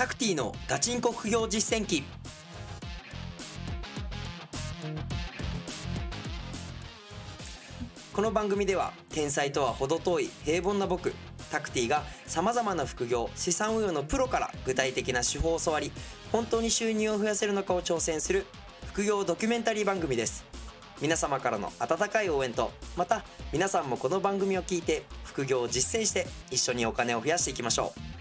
タクティのガチンコ副業実践記。この番組では天才とは程遠い平凡な僕タクティがさまざまな副業資産運用のプロから具体的な手法を教わり本当に収入を増やせるのかを挑戦する副業ドキュメンタリー番組です。皆様からの温かい応援とまた皆さんもこの番組を聞いて副業を実践して一緒にお金を増やしていきましょう。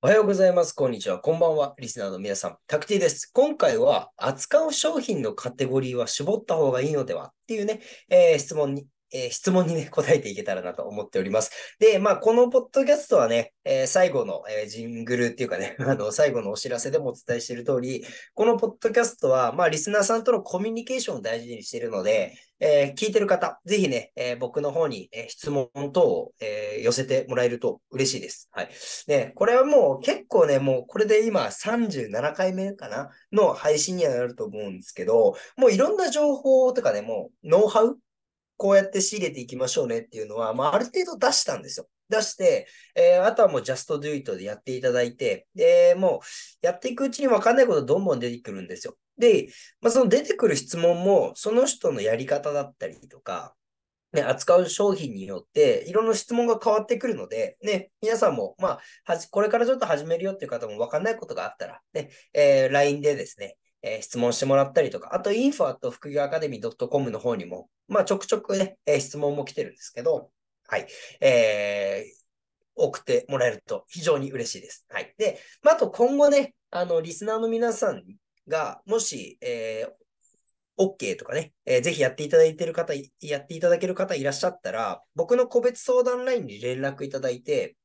おはようございます。こんにちは。こんばんは。リスナーの皆さん。タクティです。今回は、扱う商品のカテゴリーは絞った方がいいのではっていうね、えー質問に、えー質問にね、答えていけたらなと思っております。で、まあ、このポッドキャストはね、えー最後の、えージングルっていうかね、あの、最後のお知らせでもお伝えしている通り、このポッドキャストは、まあ、リスナーさんとのコミュニケーションを大事にしているので、え聞いてる方、ぜひね、え僕の方に、え質問等を、え寄せてもらえると嬉しいです。はい。ね、これはもう結構ね、もうこれで今37回目かなの配信にはなると思うんですけど、もういろんな情報とかね、もうノウハウこうやって仕入れていきましょうねっていうのは、まあある程度出したんですよ。出して、えーあとはもう just do it でやっていただいて、で、もうやっていくうちにわかんないことどんどん出てくるんですよ。で、まあ、その出てくる質問も、その人のやり方だったりとか、ね、扱う商品によって、いろんな質問が変わってくるので、ね、皆さんも、まあ、はじ、これからちょっと始めるよっていう方も分かんないことがあったら、ね、えー LINE でですね、えー質問してもらったりとか、あと、info 副業アカデミー .com の方にも、まあ、ちょくちょくね、えー質問も来てるんですけど、はい、えー送ってもらえると非常に嬉しいです。はい。で、まあ、あと今後ね、あの、リスナーの皆さんが、もし、えー OK とかね、えーぜひやっていただいてる方、やっていただける方いらっしゃったら、僕の個別相談ラインに連絡いただいて、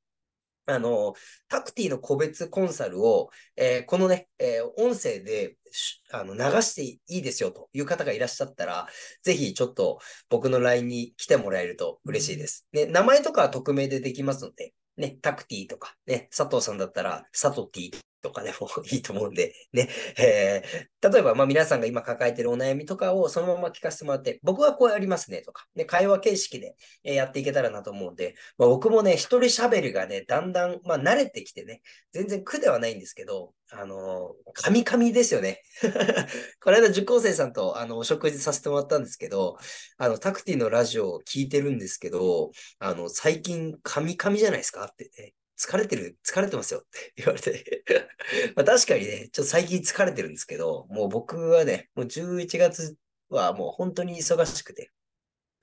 あの、タクティの個別コンサルを、えーこのね、えー音声でしあの流していいですよという方がいらっしゃったら、ぜひちょっと僕の LINE に来てもらえると嬉しいです。ね、名前とかは匿名でできますので、ね、タクティとか、ね、佐藤さんだったら、サトティとかでもいいと思うんで、ね、えー。例えば、まあ皆さんが今抱えてるお悩みとかをそのまま聞かせてもらって、僕はこうやりますねとか、ね、会話形式でやっていけたらなと思うんで、まあ、僕もね、一人喋りがね、だんだん、まあ慣れてきてね、全然苦ではないんですけど、あのー、カミカミですよね。この間受講生さんとあのお食事させてもらったんですけど、あの、タクティのラジオを聞いてるんですけど、あの、最近カミカミじゃないですか？って、ね、疲れてる、疲れてますよって 言われて。ま確かにね、ちょっと最近疲れてるんですけど、もう僕はね、もう11月はもう本当に忙しくて、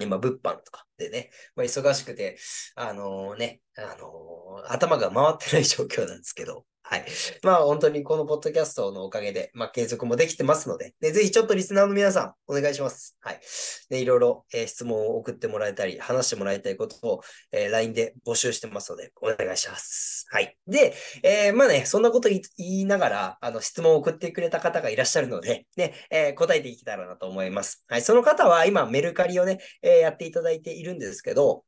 今、物販とかでね、まあ、忙しくて、あのね、あの頭が回ってない状況なんですけど、はい。まあ本当にこのポッドキャストのおかげで、まあ継続もできてますので、ね、ぜひちょっとリスナーの皆さん、お願いします。はい。で、いろいろ、えー質問を送ってもらえたり、話してもらいたいことを、えー LINE で募集してますので、お願いします。はい。で、えーまあね、そんなこと言いながら、あの、質問を送ってくれた方がいらっしゃるので、ね、え答えていけたらなと思います。はい。その方は今、メルカリをね、えやっていただいているんですけど、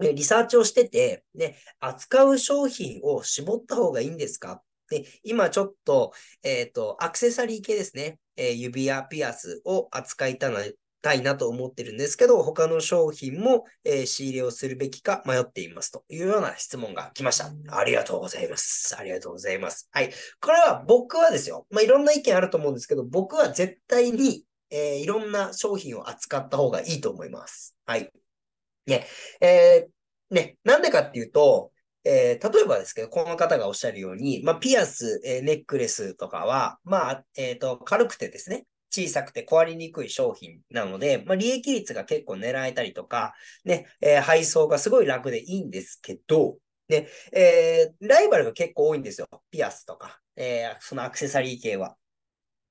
リサーチをしてて、ね、扱う商品を絞った方がいいんですか？で、今ちょっと、えっ、と、アクセサリー系ですね、えー指輪、ピアスを扱いたなたいなと思ってるんですけど、他の商品も、えー仕入れをするべきか迷っていますというような質問が来ました。ありがとうございます。ありがとうございます。はい。これは僕はですよ。まあ、いろんな意見あると思うんですけど、僕は絶対に、えーいろんな商品を扱った方がいいと思います。はい。ね。えーね。なんでかっていうと、えー例えばですけど、この方がおっしゃるように、まあ、ピアス、えーネックレスとかは、まあ、えっ、と、軽くてですね、小さくて壊れにくい商品なので、まあ、利益率が結構狙えたりとか、ね、え配送がすごい楽でいいんですけど、ね、えライバルが結構多いんですよ。ピアスとか、えそのアクセサリー系は。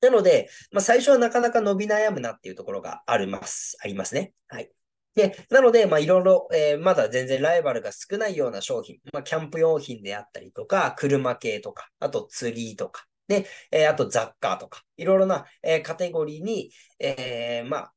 なので、まあ、最初はなかなか伸び悩むなっていうところがあります。ありますね。はい。で、なので、まあ、いろいろ、えーまだ全然ライバルが少ないような商品、まあ、キャンプ用品であったりとか、車系とか、あと釣りとか、で、えーあと雑貨とか、いろいろな、えーカテゴリーに、えーまあ、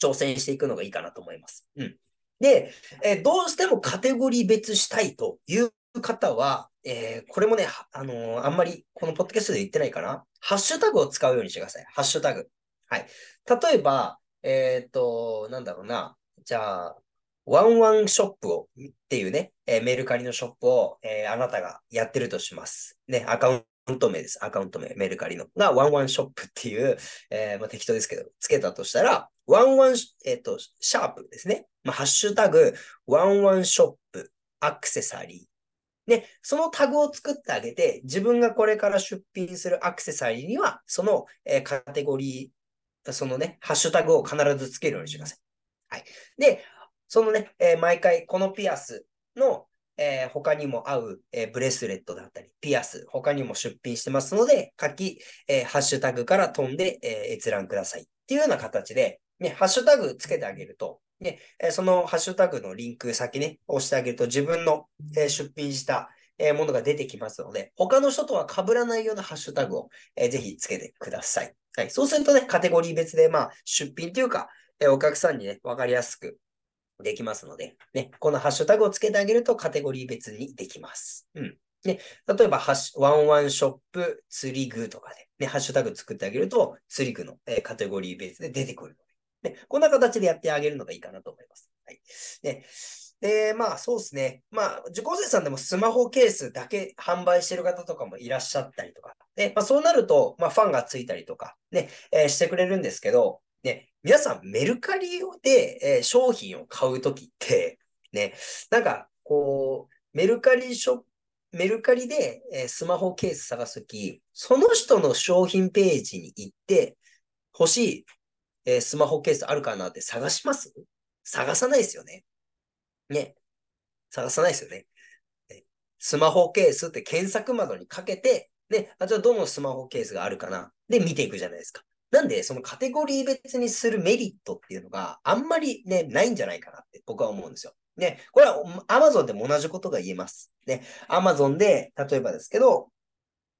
挑戦していくのがいいかなと思います。うん。で、えーどうしてもカテゴリー別したいという方は、えーこれもね、あのあんまりこのポッドキャストで言ってないかな。ハッシュタグを使うようにしてください。ハッシュタグ。はい。例えば、えっと、なんだろうな。じゃあ、ワンワンショップをっていうね、えーメルカリのショップを、えーあなたがやってるとします。ね、アカウント名です。アカウント名、メルカリの。が、ワンワンショップっていう、えーまあ、適当ですけど、つけたとしたら、ワンワン、えっ、と、シャープですね。まあ、ハッシュタグ、ワンワンショップ、アクセサリー。で、そのタグを作ってあげて、自分がこれから出品するアクセサリーには、その、えーカテゴリー、そのね、ハッシュタグを必ずつけるようにしてください。はい。で、そのね、えー毎回このピアスの、えー他にも合う、えーブレスレットだったり、ピアス、他にも出品してますので、書き、えハッシュタグから飛んで、え閲覧ください。っていうような形で、ね、ハッシュタグつけてあげると、ね、えそのハッシュタグのリンク先ね、押してあげると自分の、え出品した、えものが出てきますので、他の人とは被らないようなハッシュタグを、えーぜひつけてください。はい。そうするとね、カテゴリー別で、まあ、出品というか、えお客さんにね、わかりやすくできますので、ね、このハッシュタグをつけてあげるとカテゴリー別にできます。うん。ね、例えば、ハッシュ、ワンワンショップ釣り具とかで、ね、ハッシュタグ作ってあげると、釣り具の、えカテゴリー別で出てくるので、ね、こんな形でやってあげるのがいいかなと思います。はい。ね、で、まあそうですね。まあ、受講生さんでもスマホケースだけ販売してる方とかもいらっしゃったりとか。で、まあそうなると、まあファンがついたりとか、ね、えーしてくれるんですけど、ね、皆さんメルカリで、えー商品を買うときって、ね、なんか、こう、メルカリショップ、メルカリで、えースマホケース探すとき、その人の商品ページに行って、欲しい、えースマホケースあるかなって探します？探さないですよね。ね。探さないですよね。ねスマホケースって検索窓にかけて、ね、あ、じゃあどのスマホケースがあるかな？で見ていくじゃないですか。なんで、そのカテゴリー別にするメリットっていうのがあんまりね、ないんじゃないかなって僕は思うんですよ。ね、これは Amazon でも同じことが言えます。ね、Amazon で、例えばですけど、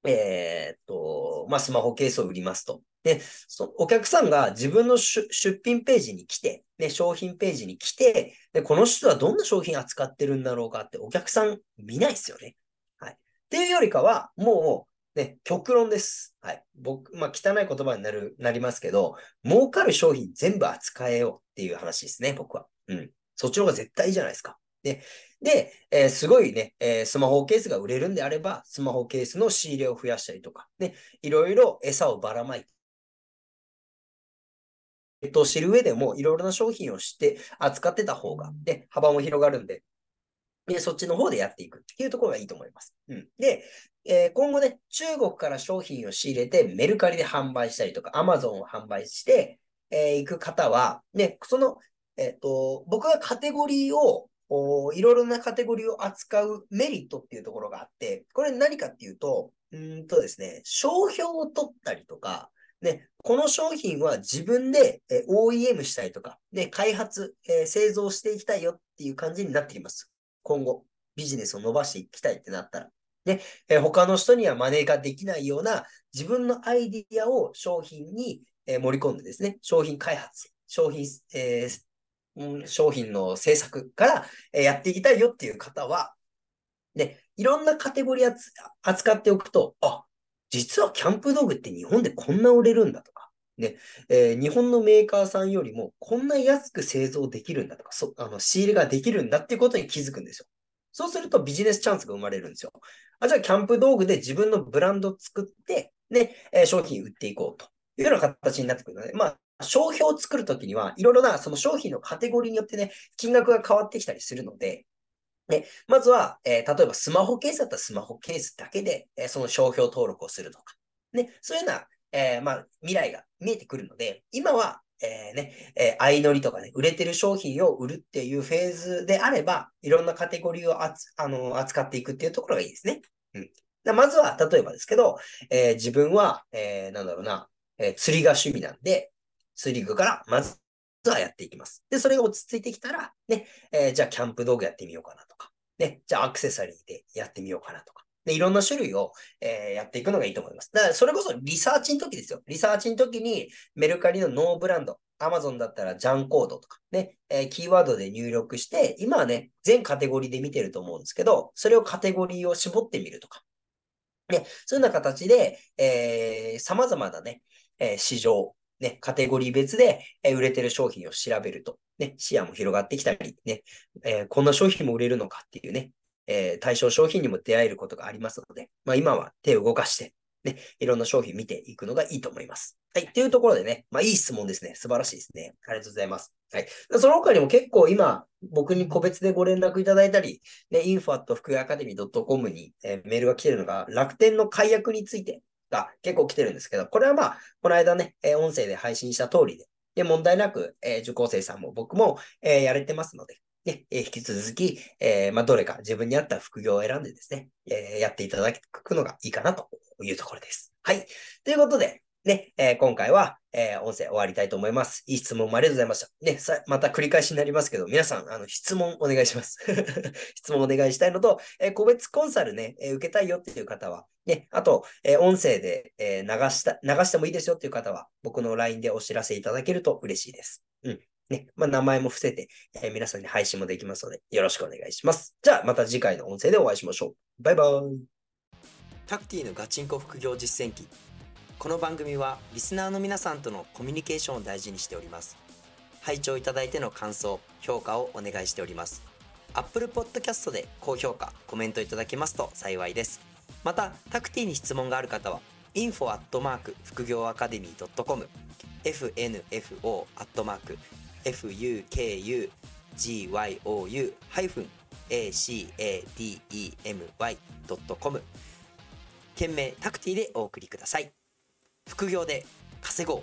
えーっと、まあ、スマホケースを売りますと。で、そお客さんが自分の出品ページに来て、ね、商品ページに来て、で、この人はどんな商品扱ってるんだろうかってお客さん見ないですよね。はい。っていうよりかは、もう、ね、極論です。はい。僕、まあ、汚い言葉になる、なりますけど、儲かる商品全部扱えようっていう話ですね、僕は。うん。そっちの方が絶対いいじゃないですか。で、で、えーすごいね、えースマホケースが売れるんであれば、スマホケースの仕入れを増やしたりとか、ね、いろいろ餌をばらまいて、えっと、知る上でも、いろいろな商品を知って扱ってた方が、ね、幅も広がるんで、で、そっちの方でやっていくっていうところがいいと思います。うん。で、えー今後ね、中国から商品を仕入れてメルカリで販売したりとか、アマゾンを販売して、えー行く方は、ね、その、えっ、と、僕がカテゴリーを、おいろいろなカテゴリーを扱うメリットっていうところがあって、これ何かっていうと、うんとですね、商標を取ったりとか、ね、この商品は自分で、OEM したりとか、で、開発、えー製造していきたいよっていう感じになってきます。今後、ビジネスを伸ばしていきたいってなったら。ね、えー他の人には真似ができないような自分のアイディアを商品に、えー盛り込んでですね、商品開発、商品、えー商品の制作から、えーやっていきたいよっていう方は、ね、いろんなカテゴリー扱っておくと、あ、実はキャンプ道具って日本でこんな売れるんだとか、ね、えー日本のメーカーさんよりもこんな安く製造できるんだとか、そあの仕入れができるんだっていうことに気づくんですよ。そうするとビジネスチャンスが生まれるんですよ。あ、じゃあキャンプ道具で自分のブランド作って、ね、えー商品売っていこうというような形になってくるので、まあ、商標を作るときには、いろいろなその商品のカテゴリーによってね、金額が変わってきたりするので、ね、まずは、えー例えばスマホケースだったらスマホケースだけで、えーその商標登録をするとか、ね、そういうような、えーまあ、未来が見えてくるので、今は、えーね、えー相乗りとかね、売れてる商品を売るっていうフェーズであれば、いろんなカテゴリーをあつあの扱っていくっていうところがいいですね。うん。まずは、例えばですけど、えー自分は、えーなんだろうな、えー釣りが趣味なんで、釣り具からまずはやっていきます。で、それが落ち着いてきたら、ね、えーじゃあキャンプ道具やってみようかなとか、ね、じゃあアクセサリーでやってみようかなとか、で、いろんな種類を、えーやっていくのがいいと思います。だから、それこそリサーチの時ですよ。リサーチの時にメルカリのノーブランド、アマゾンだったら JANコードとか。ね、えーキーワードで入力して、今はね、全カテゴリーで見てると思うんですけど、それをカテゴリーを絞ってみるとか、ね、そういうような形で、えー、様々なね、えー市場、ね、カテゴリー別で、え売れてる商品を調べると、ね、視野も広がってきたり、ね、えーこんな商品も売れるのかっていうね、えー対象商品にも出会えることがありますので、まあ今は手を動かして、ね、いろんな商品見ていくのがいいと思います。はい。というところでね、まあいい質問ですね。素晴らしいですね。ありがとうございます。はい。その他にも結構今、僕に個別でご連絡いただいたり、ね、info@ 福井アカデミー .com に、えーメールが来てるのが、楽天の解約についてが結構来てるんですけど、これはまあ、この間ね、えー音声で配信した通りで、で、問題なく、えー受講生さんも僕も、えーやれてますので、ね、えー引き続き、えーまあ、どれか自分に合った副業を選んでですね、えーやっていただくのがいいかなというところです。はい。ということで、ね、えー今回は、えー音声終わりたいと思います。いい質問もありがとうございました。ね、さまた繰り返しになりますけど、皆さん、あの、質問お願いします。質問お願いしたいのと、えー個別コンサルね、えー受けたいよっていう方は、ね、あと、えー音声で、えー流した、流してもいいですよっていう方は、僕の LINE でお知らせいただけると嬉しいです。うん。ね、まあ、名前も伏せて、えー皆さんに配信もできますので、よろしくお願いします。じゃあ、また次回の音声でお会いしましょう。バイバイ。タクティのガチンコ副業実践記この番組はリスナーの皆さんとのコミュニケーションを大事にしております拝聴いただいての感想評価をお願いしております Apple Podcast で高評価コメントいただけますと幸いですまたタクティに質問がある方は info 副業アカデミー .com fnfo fukugyou-academy.com 件名タクティでお送りください。副業で稼ごう。